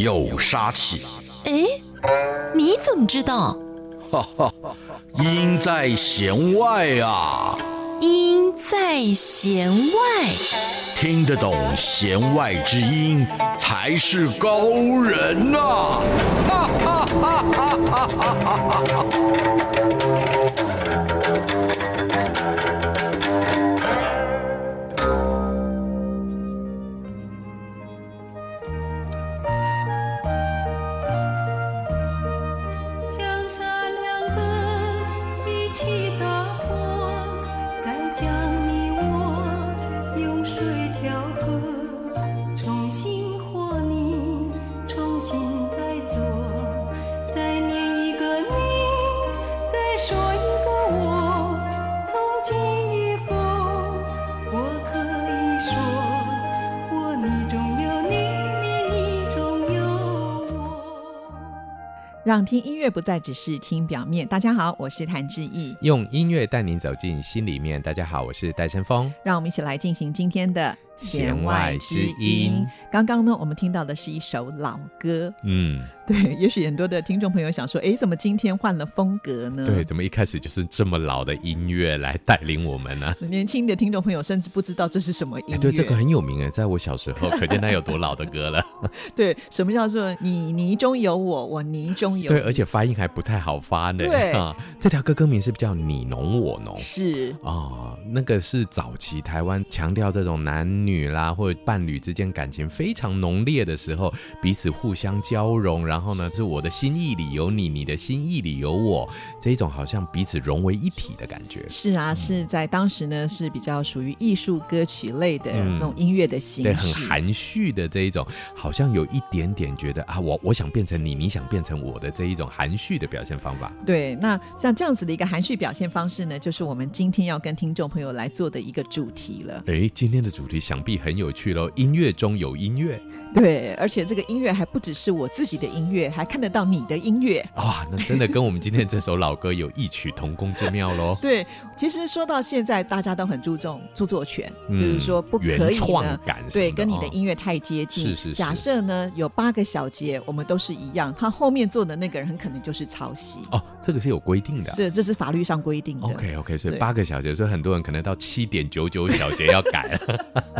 有杀气。哎，你怎么知道？哈哈，音在弦外啊。音在弦外，听得懂弦外之音才是高人呐！哈哈哈哈哈哈！让听音乐不再只是听表面。大家好，我是谭志毅，用音乐带您走进心里面。大家好，我是戴胜峰。让我们一起来进行今天的。弦外之音。刚刚呢，我们听到的是一首老歌。嗯，对，也许很多的听众朋友想说，哎，怎么今天换了风格呢？对，怎么一开始就是这么老的音乐来带领我们呢？年轻的听众朋友甚至不知道这是什么音乐。对，这个很有名哎，在我小时候，可见它有多老的歌了。对，什么叫做你泥中有我，我泥中有你？对，而且发音还不太好发呢。对啊，这条歌歌名是不是叫你侬我侬？是啊、哦，那个是早期台湾强调这种男女啦，或者伴侣之间感情非常浓烈的时候，彼此互相交融，然后呢，是我的心意里有你，你的心意里有我，这一种好像彼此融为一体的感觉。是啊，是在当时呢，是比较属于艺术歌曲类的那种音乐的形式，嗯、对，很含蓄的这一种，好像有一点点觉得啊，我我想变成你，你想变成我的这一种含蓄的表现方法。对，那像这样子的一个含蓄表现方式呢，就是我们今天要跟听众朋友来做的一个主题了。哎，今天的主题想必很有趣喽。音乐中有音乐，对，而且这个音乐还不只是我自己的音乐，还看得到你的音乐。哇，那真的跟我们今天这首老歌有异曲同工之妙喽。对，其实说到现在，大家都很注重著作权，嗯、就是说不可以呢，对，跟你的音乐太接近。是是是。假设呢有八个小节，我们都是一样，他后面做的那个人很可能就是抄袭。哦，这个是有规定的，这这是法律上规定的。OK OK，所以八个小节，所以很多人可能到七点九九小节要改了。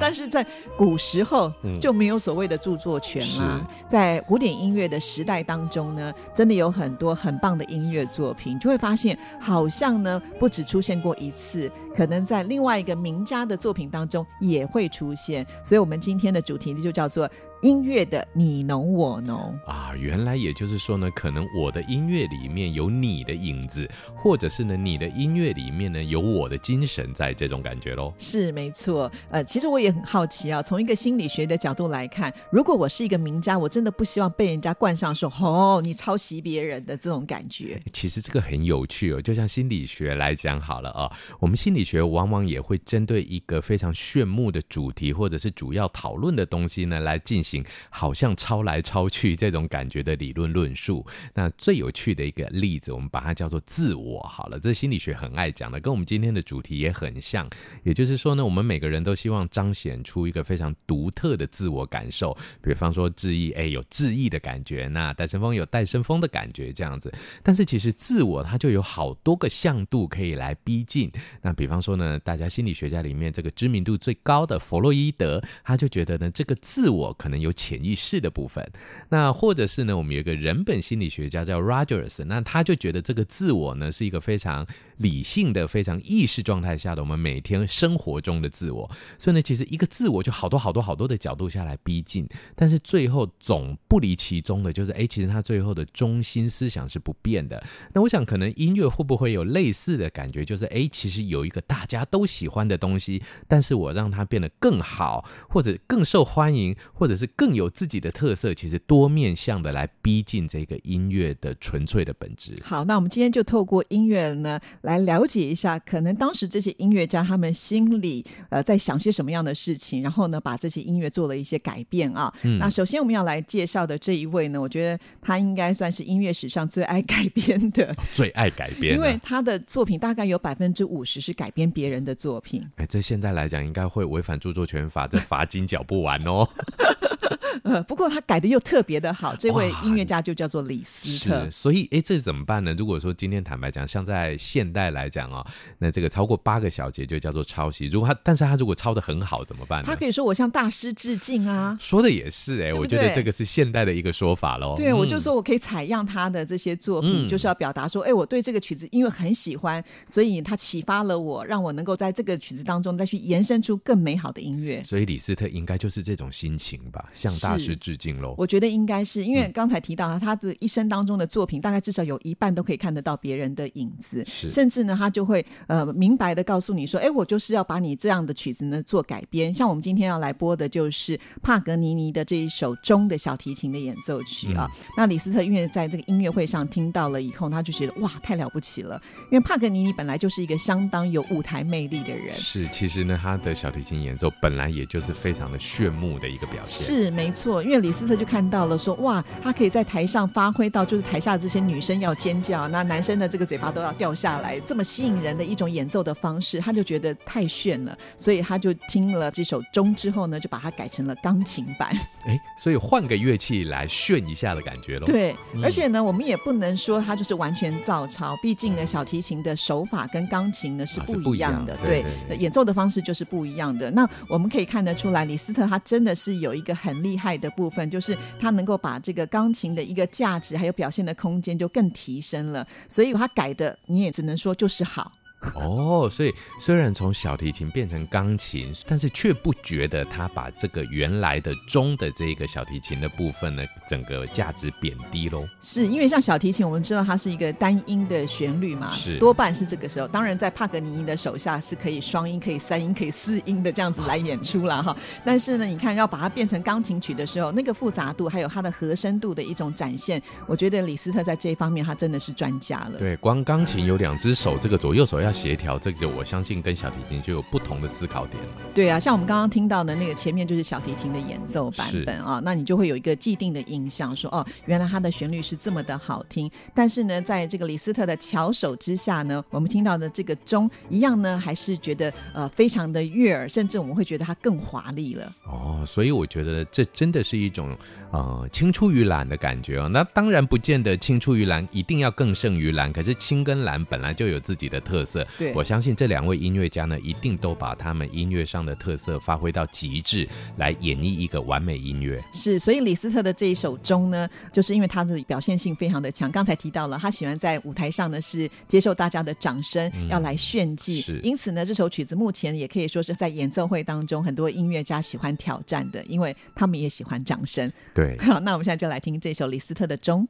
但是在古时候就没有所谓的著作权啦，在古典音乐的时代当中呢，真的有很多很棒的音乐作品，就会发现好像呢不止出现过一次，可能在另外一个名家的作品当中也会出现。所以，我们今天的主题就叫做。音乐的你侬我侬啊，原来也就是说呢，可能我的音乐里面有你的影子，或者是呢，你的音乐里面呢有我的精神在，这种感觉喽。是没错，呃，其实我也很好奇啊，从一个心理学的角度来看，如果我是一个名家，我真的不希望被人家冠上说哦，你抄袭别人的这种感觉。其实这个很有趣哦，就像心理学来讲好了啊，我们心理学往往也会针对一个非常炫目的主题，或者是主要讨论的东西呢来进行。好像抄来抄去这种感觉的理论论述，那最有趣的一个例子，我们把它叫做自我。好了，这心理学很爱讲的，跟我们今天的主题也很像。也就是说呢，我们每个人都希希望彰显出一个非常独特的自我感受。比方说志毅，哎，有志毅的感觉；那戴森峰有戴森峰的感觉，这样子。但是其实自我它就有好多个向度可以来逼近。那比方说呢，大家心理学家里面这个知名度最高的弗洛伊德，他就觉得呢，这个自我可能。有潜意识的部分，那或者是呢，我们有一个人本心理学家叫 Rogers，那他就觉得这个自我呢是一个非常理性的、非常意识状态下的我们每天生活中的自我。所以呢，其实一个自我就好多好多好多的角度下来逼近，但是最后总不离其中的就是，哎，其实他最后的中心思想是不变的。那我想，可能音乐会不会有类似的感觉，就是，哎，其实有一个大家都喜欢的东西，但是我让它变得更好，或者更受欢迎，或者是更有自己的特色，其实多面向的来逼近这个音乐的纯粹的本质。好，那我们今天就透过音乐呢，来了解一下，可能当时这些音乐家他们心里呃在想些什么样的事情，然后呢，把这些音乐做了一些改变啊。嗯，那首先我们要来介绍的这一位呢，我觉得他应该算是音乐史上最爱改编的，最爱改编，因为他的作品大概有百分之五十是改编别人的作品。哎，这现在来讲应该会违反著作权法，这罚金缴不完哦。呃，不过他改的又特别的好，这位音乐家就叫做李斯特。是，所以哎，这怎么办呢？如果说今天坦白讲，像在现代来讲哦，那这个超过八个小节就叫做抄袭。如果他，但是他如果抄的很好怎么办呢？他可以说我向大师致敬啊。说的也是哎，我觉得这个是现代的一个说法喽。对，我就说我可以采样他的这些作品，嗯、就是要表达说，哎，我对这个曲子因为很喜欢，所以他启发了我，让我能够在这个曲子当中再去延伸出更美好的音乐。所以李斯特应该就是这种心情吧，向大师致敬喽。我觉得应该是因为刚才提到他的一生当中的作品，大概至少有一半都可以看得到别人的影子，是甚至呢，他就会呃明白的告诉你说，哎，我就是要把你这样的曲子呢做改编。像我们今天要来播的就是帕格尼尼的这一首钟的小提琴的演奏曲啊。嗯、那李斯特因为在这个音乐会上听到了以后，他就觉得哇，太了不起了，因为帕格尼尼本来就是一个相当有舞台魅力的人。是，其实呢，他的小提琴演奏本来也就是非常的炫目的一个表现。是，没错，因为李斯特就看到了说，哇，他可以在台上发挥到，就是台下这些女生要尖叫，那男生的这个嘴巴都要掉下来，这么吸引人的一种演奏的方式，他就觉得太炫了，所以他就听了这首钟之后呢，就把它改成了钢琴版。哎，所以换个乐器来炫一下的感觉喽。对，嗯、而且呢，我们也不能说他就是完全照抄，毕竟呢，小提琴的手法跟钢琴呢是不一样的，啊、对，对，对，对，演奏的方式就是不一样的。那我们可以看得出来，李斯特他真的是有一个很厉害的部分，就是他能够把这个钢琴的一个价值还有表现的空间就更提升了，所以他改的你也只能说就是好。哦，所以虽然从小提琴变成钢琴，但是却不觉得他把这个原来的中的这个小提琴的部分呢，整个价值贬低喽。是因为像小提琴，我们知道它是一个单音的旋律嘛，是多半是这个时候。当然，在帕格尼尼的手下是可以双音、可以三音、可以四音的这样子来演出了哈。但是呢，你看要把它变成钢琴曲的时候，那个复杂度还有它的和声度的一种展现，我觉得李斯特在这一方面他真的是专家了。对，光钢琴有两只手，这个左右手要。要协调，这个就我相信跟小提琴就有不同的思考点了。对啊，像我们刚刚听到的那个前面就是小提琴的演奏版本啊，那你就会有一个既定的印象说，说哦，原来它的旋律是这么的好听。但是呢，在这个李斯特的巧手之下呢，我们听到的这个钟一样呢，还是觉得呃非常的悦耳，甚至我们会觉得它更华丽了。哦，所以我觉得这真的是一种呃青出于蓝的感觉哦。那当然不见得青出于蓝一定要更胜于蓝，可是青跟蓝本来就有自己的特色。对，我相信这两位音乐家呢，一定都把他们音乐上的特色发挥到极致，来演绎一个完美音乐。是，所以李斯特的这一首钟呢，就是因为他的表现性非常的强。刚才提到了，他喜欢在舞台上呢是接受大家的掌声，嗯、要来炫技。是，因此呢，这首曲子目前也可以说是在演奏会当中很多音乐家喜欢挑战的，因为他们也喜欢掌声。对，好，那我们现在就来听这首李斯特的钟。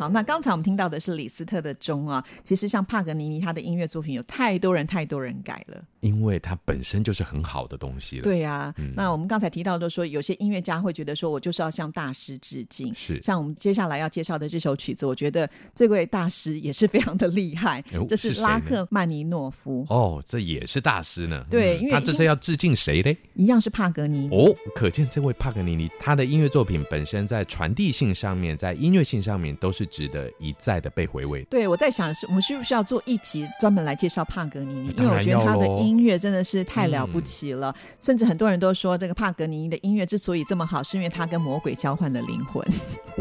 好，那刚才我们听到的是李斯特的钟啊。其实像帕格尼尼他的音乐作品，有太多人太多人改了，因为它本身就是很好的东西了。对呀、啊，嗯、那我们刚才提到的说，有些音乐家会觉得说，我就是要向大师致敬。是，像我们接下来要介绍的这首曲子，我觉得这位大师也是非常的厉害。哦、这是拉赫曼尼诺夫。哦，这也是大师呢。对，嗯、因为他这次要致敬谁嘞？一样是帕格尼尼。哦，可见这位帕格尼尼他的音乐作品本身在传递性上面，在音乐性上面都是值得一再。的被回味。对，我在想是，我们需不需要做一集专门来介绍帕格尼尼？因为我觉得他的音乐真的是太了不起了，嗯、甚至很多人都说，这个帕格尼尼的音乐之所以这么好，是因为他跟魔鬼交换了灵魂。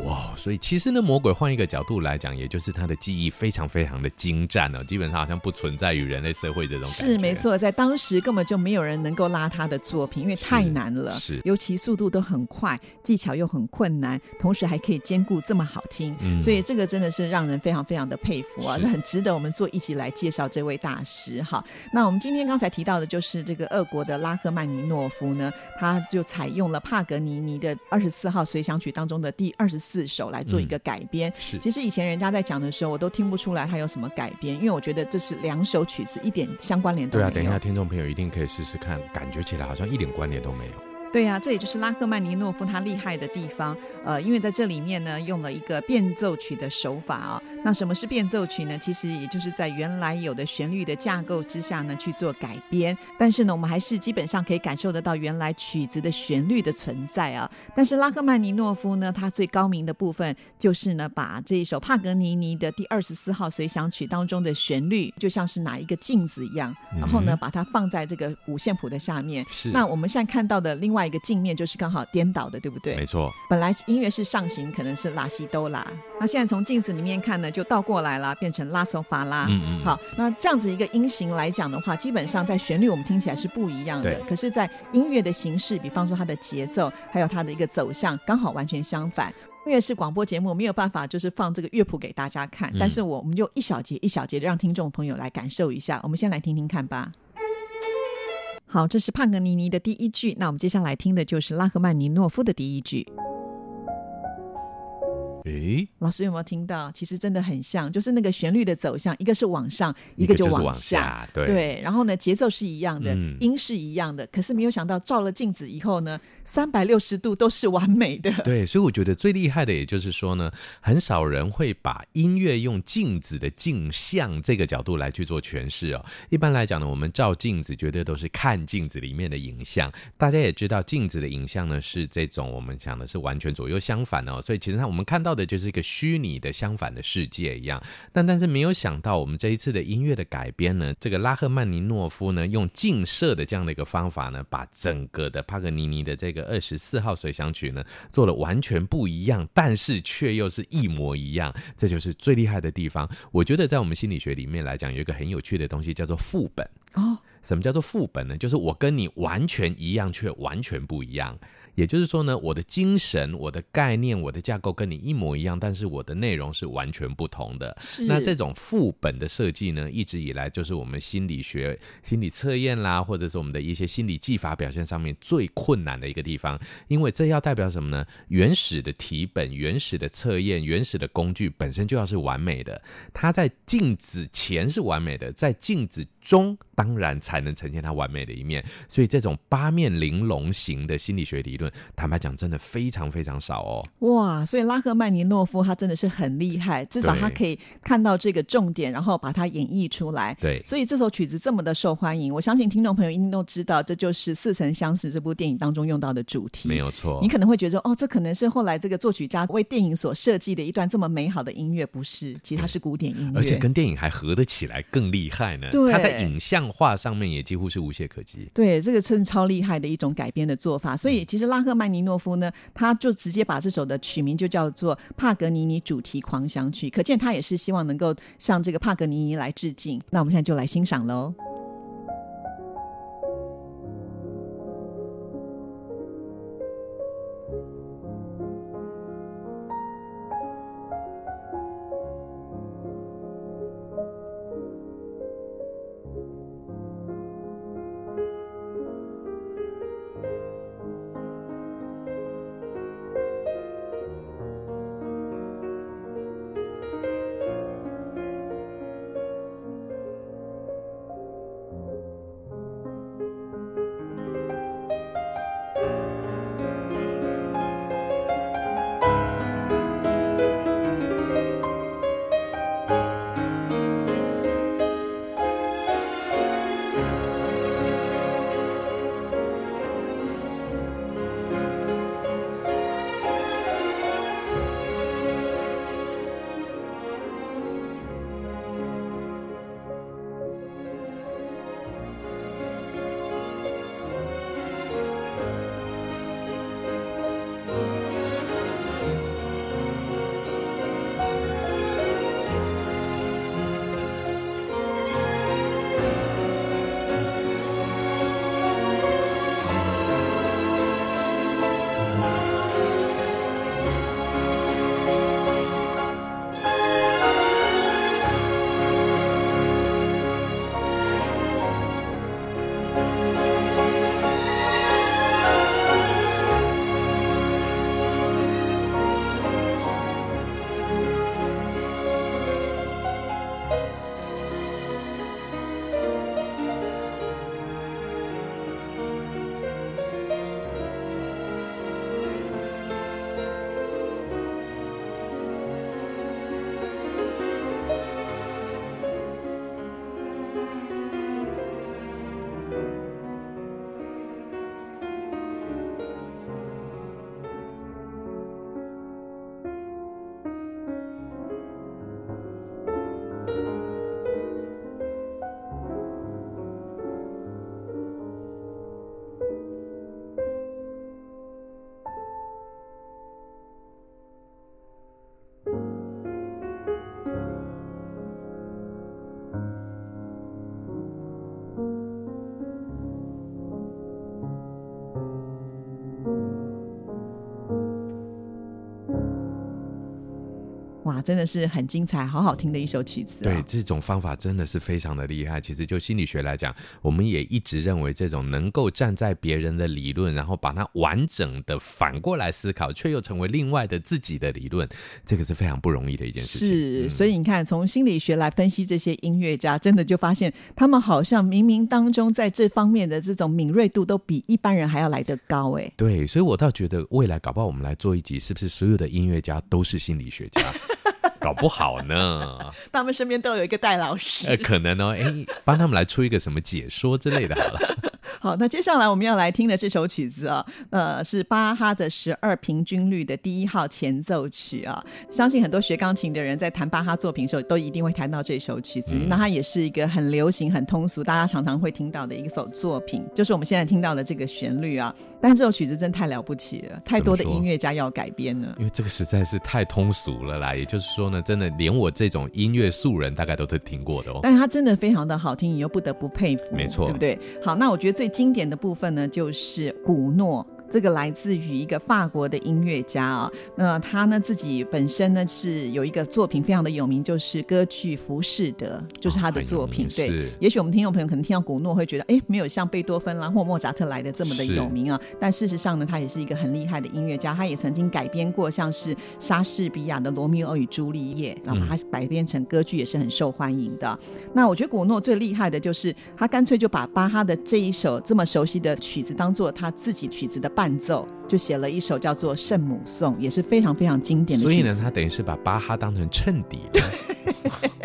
哇，所以其实呢，魔鬼换一个角度来讲，也就是他的技艺非常非常的精湛哦，基本上好像不存在于人类社会这种感觉。是没错，在当时根本就没有人能够拉他的作品，因为太难了，是，是尤其速度都很快，技巧又很困难，同时还可以兼顾这么好听，嗯、所以这个真的是让人非常非常的。佩服啊，这很值得我们做一集来介绍这位大师哈。那我们今天刚才提到的就是这个俄国的拉赫曼尼诺夫呢，他就采用了帕格尼尼的二十四号随想曲当中的第二十四首来做一个改编。是，其实以前人家在讲的时候，我都听不出来他有什么改编，因为我觉得这是两首曲子，一点相关联都没有。对啊，等一下听众朋友一定可以试试看，感觉起来好像一点关联都没有。对呀、啊，这也就是拉赫曼尼诺夫他厉害的地方，呃，因为在这里面呢，用了一个变奏曲的手法啊、哦。那什么是变奏曲呢？其实也就是在原来有的旋律的架构之下呢去做改编，但是呢，我们还是基本上可以感受得到原来曲子的旋律的存在啊。但是拉赫曼尼诺夫呢，他最高明的部分就是呢，把这一首帕格尼尼的第二十四号随想曲当中的旋律，就像是拿一个镜子一样，然后呢，把它放在这个五线谱的下面。是。那我们现在看到的另外。另外一个镜面就是刚好颠倒的，对不对？没错。本来音乐是上行，可能是拉西哆啦，那现在从镜子里面看呢，就倒过来了，变成拉索法拉。嗯嗯。好，那这样子一个音型来讲的话，基本上在旋律我们听起来是不一样的，对可是，在音乐的形式，比方说它的节奏，还有它的一个走向，刚好完全相反。音乐是广播节目，没有办法就是放这个乐谱给大家看，嗯、但是我们就一小节一小节的让听众朋友来感受一下。我们先来听听看吧。好，这是帕格尼尼的第一句。那我们接下来听的就是拉赫曼尼诺夫的第一句。诶，老师有没有听到？其实真的很像，就是那个旋律的走向，一个是往上，一个就往下，往下对，对。然后呢，节奏是一样的，嗯、音是一样的，可是没有想到照了镜子以后呢，三百六十度都是完美的。对，所以我觉得最厉害的，也就是说呢，很少人会把音乐用镜子的镜像这个角度来去做诠释哦。一般来讲呢，我们照镜子绝对都是看镜子里面的影像。大家也知道，镜子的影像呢是这种我们讲的是完全左右相反哦。所以其实我们看到的。就是一个虚拟的相反的世界一样，但但是没有想到，我们这一次的音乐的改编呢，这个拉赫曼尼诺夫呢，用近射的这样的一个方法呢，把整个的帕格尼尼的这个二十四号随想曲呢，做了完全不一样，但是却又是一模一样，这就是最厉害的地方。我觉得在我们心理学里面来讲，有一个很有趣的东西叫做副本哦。什么叫做副本呢？就是我跟你完全一样，却完全不一样。也就是说呢，我的精神、我的概念、我的架构跟你一模一样，但是我的内容是完全不同的。是那这种副本的设计呢，一直以来就是我们心理学、心理测验啦，或者是我们的一些心理技法表现上面最困难的一个地方。因为这要代表什么呢？原始的题本、原始的测验、原始的工具本身就要是完美的。它在镜子前是完美的，在镜子中当然才能呈现它完美的一面。所以这种八面玲珑型的心理学理论。坦白讲，真的非常非常少哦。哇，所以拉赫曼曼尼诺夫他真的是很厉害，至少他可以看到这个重点，然后把它演绎出来。对，所以这首曲子这么的受欢迎，我相信听众朋友一定都知道，这就是《似曾相识》这部电影当中用到的主题。没有错。你可能会觉得，哦，这可能是后来这个作曲家为电影所设计的一段这么美好的音乐，不是？其实它是古典音乐，而且跟电影还合得起来，更厉害呢。对，它在影像化上面也几乎是无懈可击。对，这个真是超厉害的一种改编的做法。所以其实拉赫曼尼诺夫呢，他就直接把这首的曲名就叫做《帕格尼尼主题狂想曲》，可见他也是希望能够向这个帕格尼尼来致敬。那我们现在就来欣赏喽。哇，真的是很精彩，好好听的一首曲子哦。对，这种方法真的是非常的厉害。其实就心理学来讲，我们也一直认为这种能够站在别人的理论，然后把它完整的反过来思考，却又成为另外的自己的理论，这个是非常不容易的一件事情。是，嗯，所以你看，从心理学来分析这些音乐家，真的就发现他们好像冥冥当中在这方面的这种敏锐度都比一般人还要来得高。哎，对，所以我倒觉得未来搞不好我们来做一集，是不是所有的音乐家都是心理学家？搞不好呢，他们身边都有一个戴老师，呃，可能哦，哎，帮他们来出一个什么解说之类的，好了。好，那接下来我们要来听的这首曲子啊，呃，是巴哈的十二平均律的第一号前奏曲啊。相信很多学钢琴的人在弹巴哈作品的时候，都一定会弹到这首曲子。嗯、那它也是一个很流行、很通俗，大家常常会听到的一首作品，就是我们现在听到的这个旋律啊。但是这首曲子真太了不起了，太多的音乐家要改编了。因为这个实在是太通俗了啦，也就是说呢，真的连我这种音乐素人大概都是听过的哦。但是它真的非常的好听，你又不得不佩服，没错，对不对？好，那我觉得最经典的部分呢，就是古诺。这个来自于一个法国的音乐家啊，那他呢自己本身呢是有一个作品非常的有名，就是歌剧《浮士德》，就是他的作品。哦、对，也许我们听众朋友可能听到古诺会觉得，哎，没有像贝多芬啦或莫扎特来的这么的有名啊。但事实上呢，他也是一个很厉害的音乐家，他也曾经改编过像是莎士比亚的《罗密欧与朱丽叶》，然后把它改编成歌剧也是很受欢迎的。嗯、那我觉得古诺最厉害的就是他干脆就把巴哈的这一首这么熟悉的曲子当做他自己曲子的。伴奏，就写了一首叫做《圣母颂》，也是非常非常经典的。所以呢，他等于是把巴哈当成衬底了。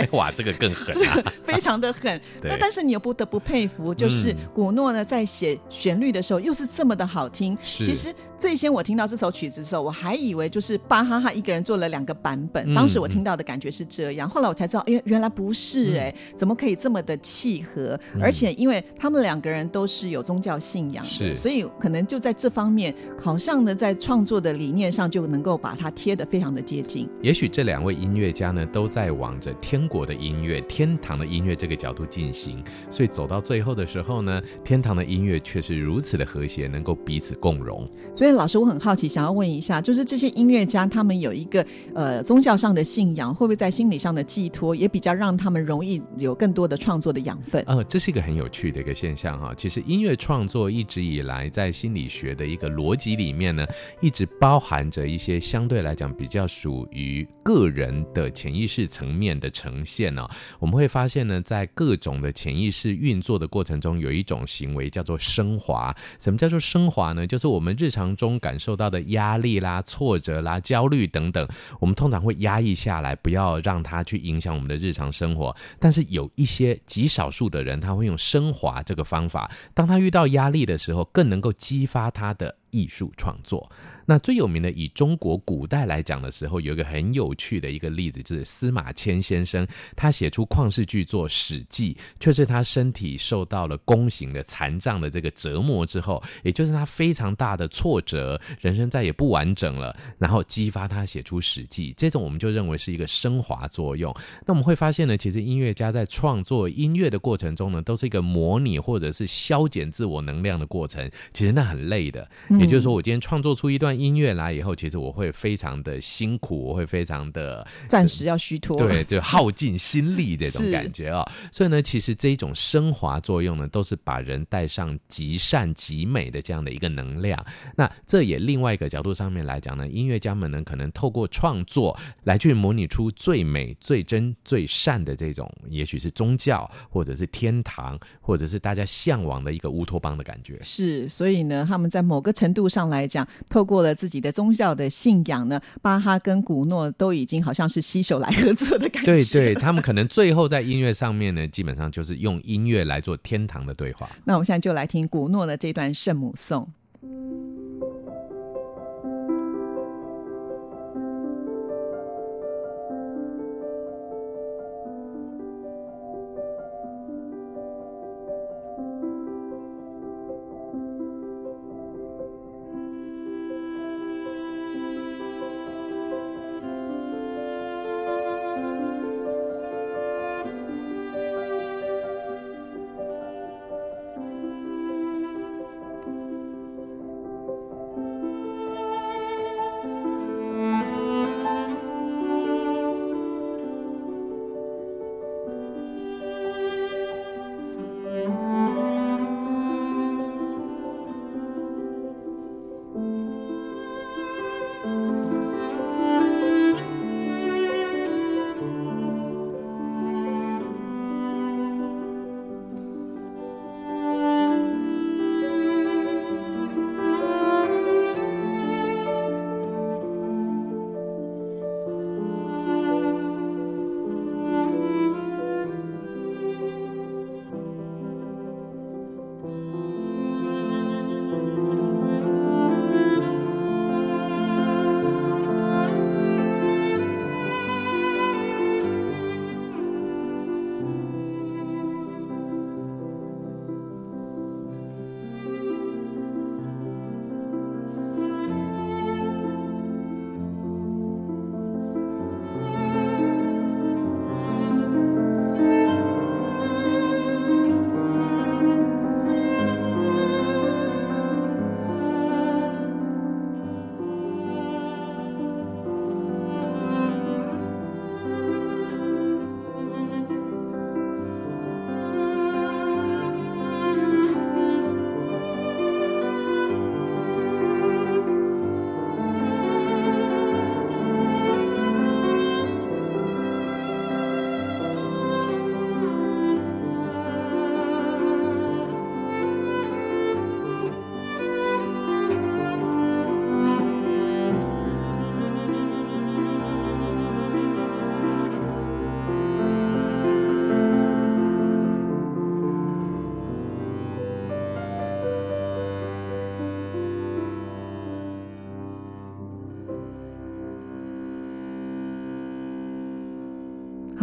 哇，这个更狠啊！非常的狠。那但是你又不得不佩服，就是古诺呢，在写旋律的时候又是这么的好听。是。其实最先我听到这首曲子的时候，我还以为就是巴哈哈一个人做了两个版本。当时我听到的感觉是这样，后来我才知道，哎，原来不是哎，怎么可以这么的契合？而且因为他们两个人都是有宗教信仰的，是，所以可能就在这方面，好像呢，在创作的理念上就能够把它贴得非常的接近。也许这两位音乐家呢，都在往着天国的音乐、天堂的音乐这个角度进行，所以走到最后的时候呢，天堂的音乐却是如此的和谐，能够彼此共融。所以老师，我很好奇，想要问一下，就是这些音乐家他们有一个呃宗教上的信仰，会不会在心理上的寄托，也比较让他们容易有更多的创作的养分？呃，这是一个很有趣的一个现象哈。其实音乐创作一直以来在心理学的一个逻辑里里面呢，一直包含着一些相对来讲比较属于个人的潜意识层面的呈现呢。我们会发现呢，在各种的潜意识运作的过程中，有一种行为叫做升华。什么叫做升华呢？就是我们日常中感受到的压力啦、挫折啦、焦虑等等，我们通常会压抑下来，不要让它去影响我们的日常生活。但是有一些极少数的人，他会用升华这个方法，当他遇到压力的时候，更能够激发他的艺术创作。那最有名的，以中国古代来讲的时候，有一个很有趣的一个例子，就是司马迁先生，他写出旷世巨作《史记》，却是他身体受到了宫刑的残障的这个折磨之后，也就是他非常大的挫折，人生再也不完整了，然后激发他写出《史记》，这种我们就认为是一个升华作用。那我们会发现呢，其实音乐家在创作音乐的过程中呢，都是一个模拟或者是消减自我能量的过程，其实那很累的。就是说，我今天创作出一段。音乐来以后，其实我会非常的辛苦，我会非常的暂时要虚脱，对，就耗尽心力这种感觉啊、哦。所以呢，其实这一种升华作用呢，都是把人带上极善极美的这样的一个能量。那这也另外一个角度上面来讲呢，音乐家们呢，可能透过创作来去模拟出最美、最真、最善的这种，也许是宗教，或者是天堂，或者是大家向往的一个乌托邦的感觉。是，所以呢，他们在某个程度上来讲，透过了自己的宗教的信仰呢，巴哈跟古诺都已经好像是携手来合作的感觉。对对，他们可能最后在音乐上面呢，基本上就是用音乐来做天堂的对话。那我们现在就来听古诺的这段圣母颂。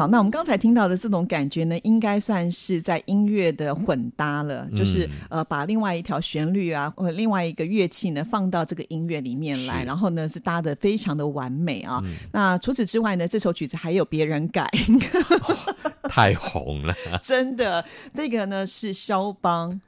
好，那我们刚才听到的这种感觉呢，应该算是在音乐的混搭了，嗯、就是呃，把另外一条旋律啊，或者另外一个乐器呢，放到这个音乐里面来，然后呢是搭的非常的完美啊。嗯、那除此之外呢，这首曲子还有别人改，哦、太红了，真的。这个呢是肖邦。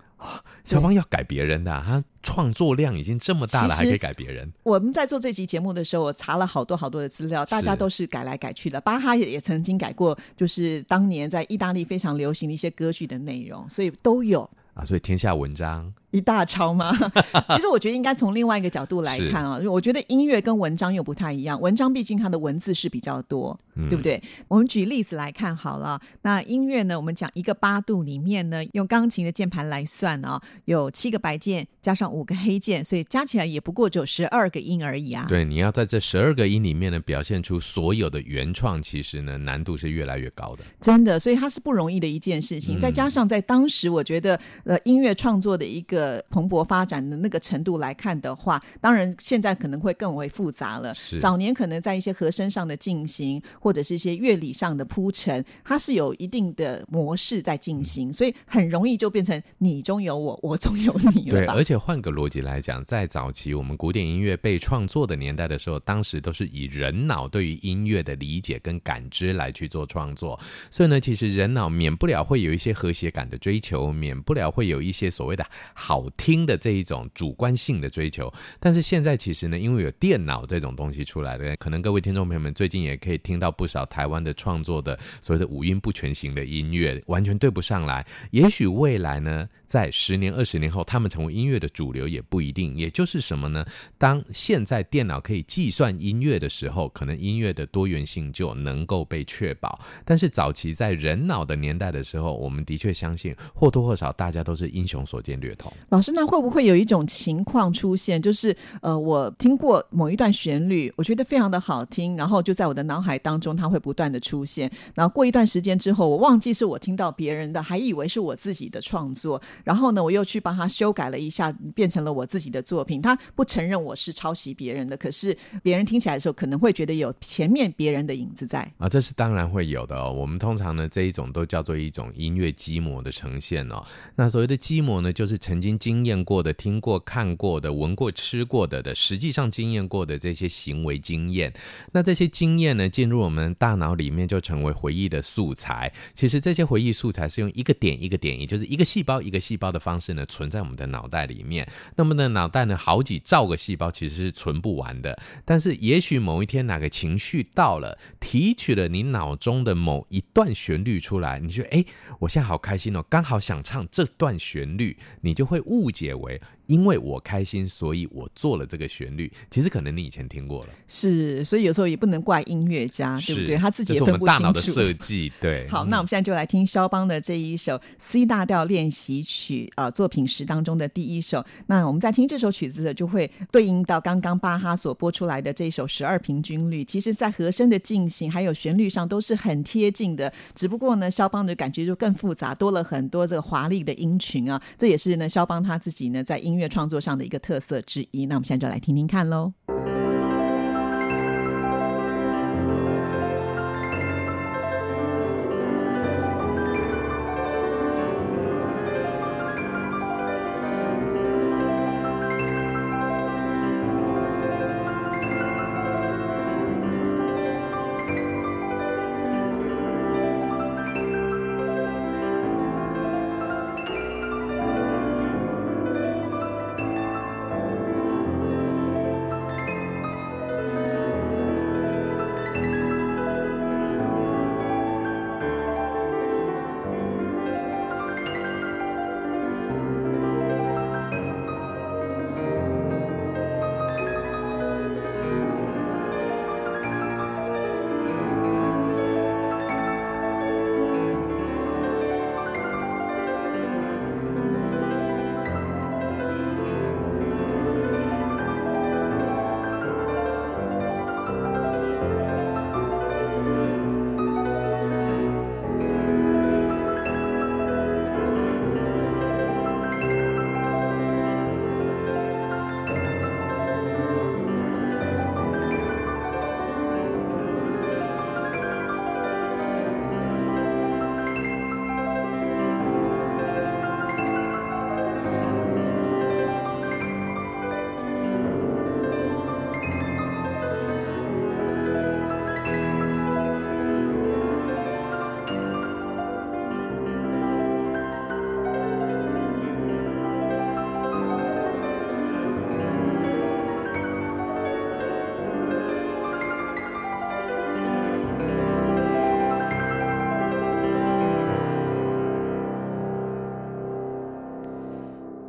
肖邦要改别人的、啊，他创作量已经这么大了，还可以改别人。我们在做这集节目的时候，我查了好多好多的资料，大家都是改来改去的。巴哈也也曾经改过，就是当年在意大利非常流行的一些歌剧的内容，所以都有啊。所以天下文章。一大抄吗？其实我觉得应该从另外一个角度来看啊，我觉得音乐跟文章又不太一样。文章毕竟它的文字是比较多，嗯、对不对？我们举例子来看好了。那音乐呢？我们讲一个八度里面呢，用钢琴的键盘来算啊，有七个白键加上五个黑键，所以加起来也不过只有十二个音而已啊。对，你要在这十二个音里面呢，表现出所有的原创，其实呢难度是越来越高的。真的，所以它是不容易的一件事情。嗯、再加上在当时，我觉得呃，音乐创作的一个。呃，蓬勃发展的那个程度来看的话，当然现在可能会更为复杂了。是早年可能在一些和声上的进行，或者是一些乐理上的铺陈，它是有一定的模式在进行，嗯、所以很容易就变成你中有我，我中有你了。对，而且换个逻辑来讲，在早期我们古典音乐被创作的年代的时候，当时都是以人脑对于音乐的理解跟感知来去做创作，所以呢，其实人脑免不了会有一些和谐感的追求，免不了会有一些所谓的好。好听的这一种主观性的追求，但是现在其实呢，因为有电脑这种东西出来的，可能各位听众朋友们最近也可以听到不少台湾的创作的所谓的五音不全型的音乐，完全对不上来。也许未来呢，在十年、二十年后，他们成为音乐的主流也不一定。也就是什么呢？当现在电脑可以计算音乐的时候，可能音乐的多元性就能够被确保。但是早期在人脑的年代的时候，我们的确相信或多或少大家都是英雄所见略同。老师，那会不会有一种情况出现，就是呃，我听过某一段旋律，我觉得非常的好听，然后就在我的脑海当中，它会不断的出现。然后过一段时间之后，我忘记是我听到别人的，还以为是我自己的创作。然后呢，我又去帮他修改了一下，变成了我自己的作品。他不承认我是抄袭别人的，可是别人听起来的时候，可能会觉得有前面别人的影子在啊。这是当然会有的哦。我们通常呢，这一种都叫做一种音乐基模的呈现哦。那所谓的基模呢，就是曾经。经验过的、听过、看过的、闻过、吃过的的，实际上经验过的这些行为经验，那这些经验呢，进入我们大脑里面就成为回忆的素材。其实这些回忆素材是用一个点一个点，也就是一个细胞一个细胞的方式呢，存在我们的脑袋里面。那么呢，脑袋呢，好几兆个细胞其实是存不完的。但是也许某一天哪个情绪到了，提取了你脑中的某一段旋律出来，你觉得哎，我现在好开心哦，刚好想唱这段旋律，你就会。误解为。因为我开心，所以我做了这个旋律。其实可能你以前听过了，是，所以有时候也不能怪音乐家，对不对？他自己也分不清楚。大脑的设计，对。好，那我们现在就来听肖邦的这一首 C 大调练习曲啊、呃，作品十当中的第一首。那我们在听这首曲子的，就会对应到刚刚巴哈所播出来的这一首十二平均律。其实，在和声的进行还有旋律上都是很贴近的，只不过呢，肖邦的感觉就更复杂，多了很多这个华丽的音群啊。这也是呢，肖帮他自己呢在。音乐创作上的一个特色之一，那我们现在就来听听看喽。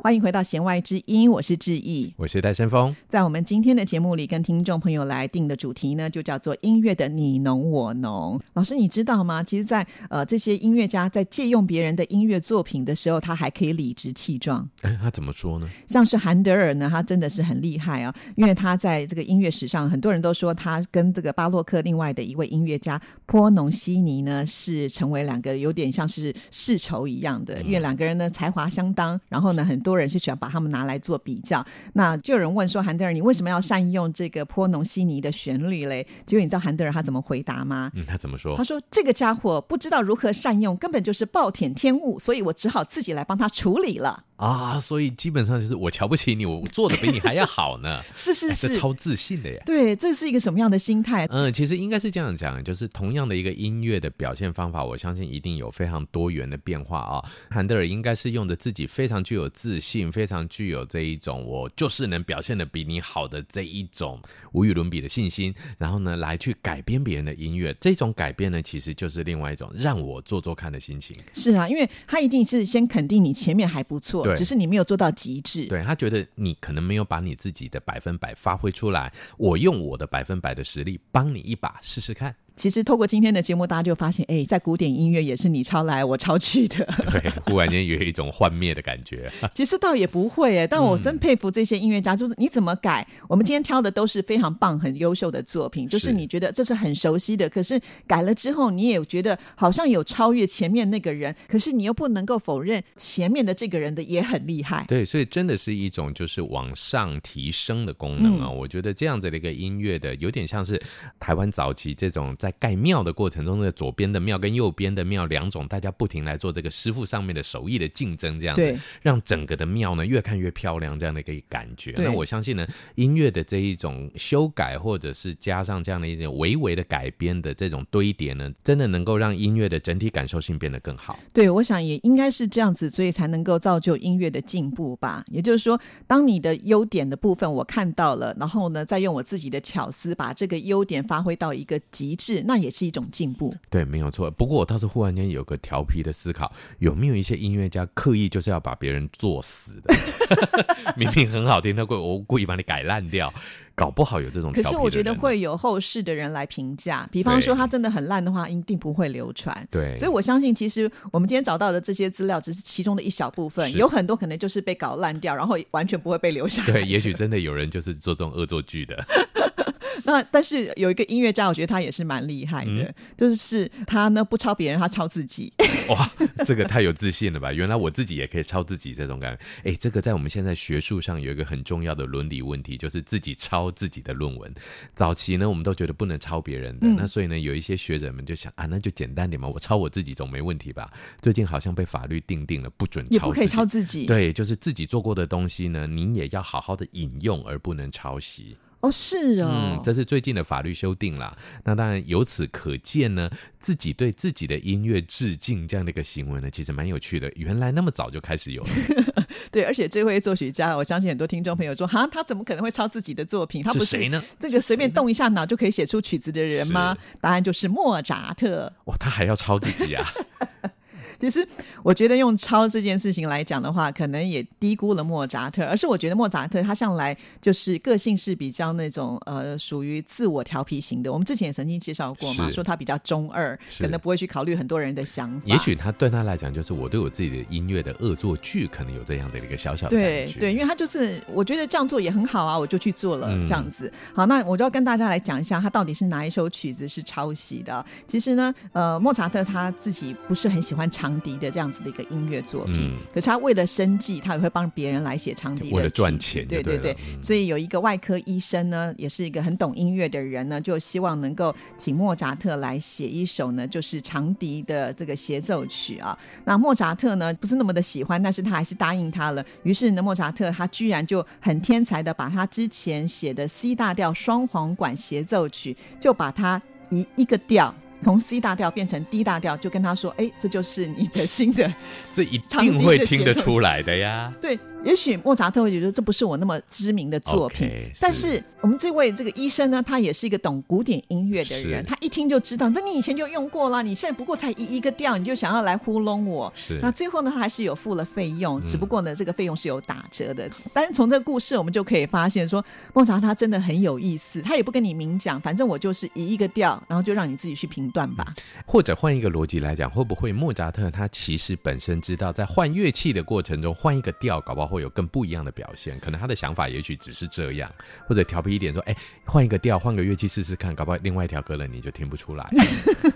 欢迎回到弦外之音，我是志毅，我是戴森峰。在我们今天的节目里，跟听众朋友来定的主题呢，就叫做音乐的你侬我侬。老师，你知道吗？其实在，在呃这些音乐家在借用别人的音乐作品的时候，他还可以理直气壮。哎，他怎么说呢？像是韩德尔呢，他真的是很厉害啊，因为他在这个音乐史上，很多人都说他跟这个巴洛克另外的一位音乐家波农西尼呢，是成为两个有点像是世仇一样的，因为两个人呢才华相当，然后呢很多。人是喜欢把他们拿来做比较，那就有人问说：“韩德尔，你为什么要善用这个波农西尼的旋律嘞？”结果你知道韩德尔他怎么回答吗？嗯，他怎么说？他说：“这个家伙不知道如何善用，根本就是暴殄天物，所以我只好自己来帮他处理了。”啊，所以基本上就是我瞧不起你，我做的比你还要好呢。是是是，超自信的呀。对，这是一个什么样的心态？嗯，其实应该是这样讲，就是同样的一个音乐的表现方法，我相信一定有非常多元的变化啊。韩德尔应该是用着自己非常具有自信，非常具有这一种我就是能表现的比你好的这一种无与伦比的信心，然后呢来去改编别人的音乐。这种改变呢，其实就是另外一种让我做做看的心情。是啊，因为他一定是先肯定你前面还不错。只是你没有做到极致。对，他觉得你可能没有把你自己的百分百发挥出来，我用我的百分百的实力帮你一把试试看。其实透过今天的节目，大家就发现，哎，在古典音乐也是你抄来我抄去的。对，忽然间有一种幻灭的感觉。其实倒也不会哎，但我真佩服这些音乐家，就是你怎么改，我们今天挑的都是非常棒、很优秀的作品，就是你觉得这是很熟悉的，可是改了之后，你也觉得好像有超越前面那个人，可是你又不能够否认前面的这个人的也很厉害。对，所以真的是一种就是往上提升的功能啊！嗯、我觉得这样子的一个音乐的，有点像是台湾早期这种。在盖庙的过程中，的左边的庙跟右边的庙两种，大家不停来做这个师傅上面的手艺的竞争，这样子，让整个的庙呢越看越漂亮，这样的一个感觉。那我相信呢，音乐的这一种修改，或者是加上这样的一种微微的改编的这种堆叠呢，真的能够让音乐的整体感受性变得更好。对，我想也应该是这样子，所以才能够造就音乐的进步吧。也就是说，当你的优点的部分我看到了，然后呢，再用我自己的巧思把这个优点发挥到一个极致。那也是一种进步，对，没有错。不过我倒是忽然间有个调皮的思考，有没有一些音乐家刻意就是要把别人作死的？明明很好听，他故我故意把你改烂掉，搞不好有这种。可是我觉得会有后世的人来评价，比方说他真的很烂的话，一定不会流传。对，所以我相信，其实我们今天找到的这些资料只是其中的一小部分，有很多可能就是被搞烂掉，然后完全不会被留下来。对，也许真的有人就是做这种恶作剧的。那但是有一个音乐家，我觉得他也是蛮厉害的，嗯、就是他呢不抄别人，他抄自己。哇，这个太有自信了吧！原来我自己也可以抄自己，这种感觉。哎、欸，这个在我们现在学术上有一个很重要的伦理问题，就是自己抄自己的论文。早期呢，我们都觉得不能抄别人的，嗯、那所以呢，有一些学者们就想啊，那就简单点嘛，我抄我自己总没问题吧？最近好像被法律定定了，不准抄，也不可以抄自己。对，就是自己做过的东西呢，您也要好好的引用，而不能抄袭。哦，是哦，嗯，这是最近的法律修订啦。那当然，由此可见呢，自己对自己的音乐致敬这样的一个行为呢，其实蛮有趣的。原来那么早就开始有了。对，而且这位作曲家，我相信很多听众朋友说，哈，他怎么可能会抄自己的作品？他不是谁呢？这个随便动一下脑就可以写出曲子的人吗？答案就是莫扎特。哇，他还要抄自己啊？其实我觉得用抄这件事情来讲的话，可能也低估了莫扎特。而是我觉得莫扎特他向来就是个性是比较那种呃属于自我调皮型的。我们之前也曾经介绍过嘛，说他比较中二，可能不会去考虑很多人的想法。也许他对他来讲，就是我对我自己的音乐的恶作剧，可能有这样的一个小小的对对，因为他就是我觉得这样做也很好啊，我就去做了这样子。嗯、好，那我就要跟大家来讲一下，他到底是哪一首曲子是抄袭的。其实呢，呃，莫扎特他自己不是很喜欢长笛的这样子的一个音乐作品，嗯、可是他为了生计，他也会帮别人来写长笛的，为了赚钱，对对对。嗯、所以有一个外科医生呢，也是一个很懂音乐的人呢，就希望能够请莫扎特来写一首呢，就是长笛的这个协奏曲啊。那莫扎特呢，不是那么的喜欢，但是他还是答应他了。于是呢，莫扎特他居然就很天才的把他之前写的 C 大调双簧管协奏曲，就把它一一个调。从 C 大调变成 D 大调，就跟他说：“哎，这就是你的新的，这一定会听得出来的呀。”对。也许莫扎特会觉得这不是我那么知名的作品，okay, 但是我们这位这个医生呢，他也是一个懂古典音乐的人，他一听就知道，这你以前就用过了，你现在不过才一一个调，你就想要来糊弄我。是，那最后呢，他还是有付了费用，只不过呢，这个费用是有打折的。嗯、但是从这个故事，我们就可以发现说，莫扎特他真的很有意思，他也不跟你明讲，反正我就是一一个调，然后就让你自己去评断吧。或者换一个逻辑来讲，会不会莫扎特他其实本身知道，在换乐器的过程中换一个调，搞不好会有更不一样的表现。可能他的想法也许只是这样，或者调皮一点说，哎、欸，换一个调，换个乐器试试看，搞不好另外一条歌了你就听不出来。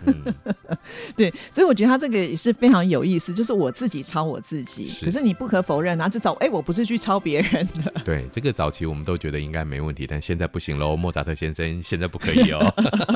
嗯、对，所以我觉得他这个也是非常有意思，就是我自己抄我自己，是可是你不可否认啊，至少哎，我不是去抄别人的。对，这个早期我们都觉得应该没问题，但现在不行喽，莫扎特先生现在不可以哦。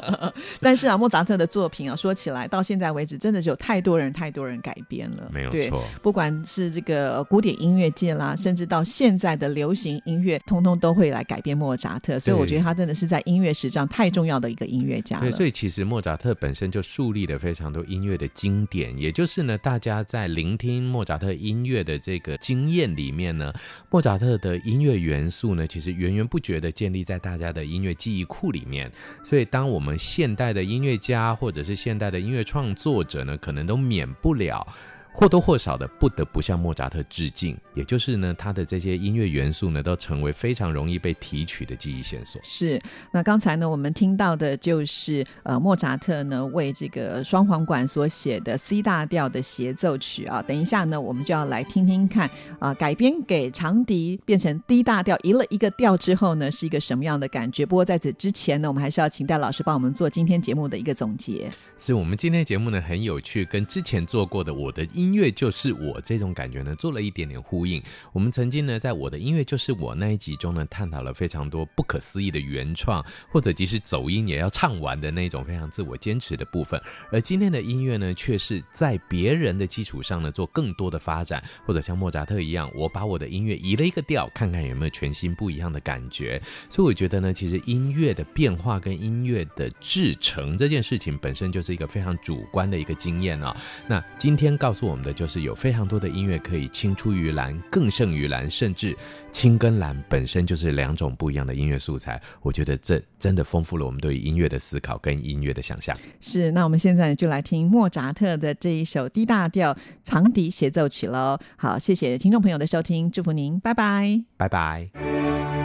但是啊，莫扎特的作品啊，说起来到现在为止，真的是有太多人、太多人改编了，没有错。不管是这个古典音乐界啦，甚至到现在的流行音乐，通通都会来改编莫扎特。所以我觉得他真的是在音乐史上太重要的一个音乐家了。对，所以其实莫扎特本身就树立了非常多音乐的经典，也就是呢，大家在聆听莫扎特音乐的这个经验里面呢，莫扎特的音乐元素呢，其实源源不绝的建立在大家的音乐记忆库里面。所以当我们现代的音乐家或者是现代的音乐创作者呢，可能都免不了。或多或少的不得不向莫扎特致敬，也就是呢，他的这些音乐元素呢，都成为非常容易被提取的记忆线索。是，那刚才呢，我们听到的就是呃，莫扎特呢为这个双簧管所写的 C 大调的协奏曲啊。等一下呢，我们就要来听听看啊、呃，改编给长笛变成 D 大调，移了一个调之后呢，是一个什么样的感觉？不过在此之前呢，我们还是要请戴老师帮我们做今天节目的一个总结。是我们今天节目呢很有趣，跟之前做过的我的音乐就是我这种感觉呢，做了一点点呼应。我们曾经呢，在我的音乐就是我那一集中呢，探讨了非常多不可思议的原创，或者即使走音也要唱完的那种非常自我坚持的部分。而今天的音乐呢，却是在别人的基础上呢，做更多的发展，或者像莫扎特一样，我把我的音乐移了一个调，看看有没有全新不一样的感觉。所以我觉得呢，其实音乐的变化跟音乐的制成这件事情本身就是一个非常主观的一个经验啊。那今天告诉我们的就是。是有非常多的音乐可以青出于蓝，更胜于蓝，甚至青跟蓝本身就是两种不一样的音乐素材。我觉得这真的丰富了我们对于音乐的思考跟音乐的想象。是，那我们现在就来听莫扎特的这一首 D 大调长笛协奏曲喽。好，谢谢听众朋友的收听，祝福您，拜拜，拜拜。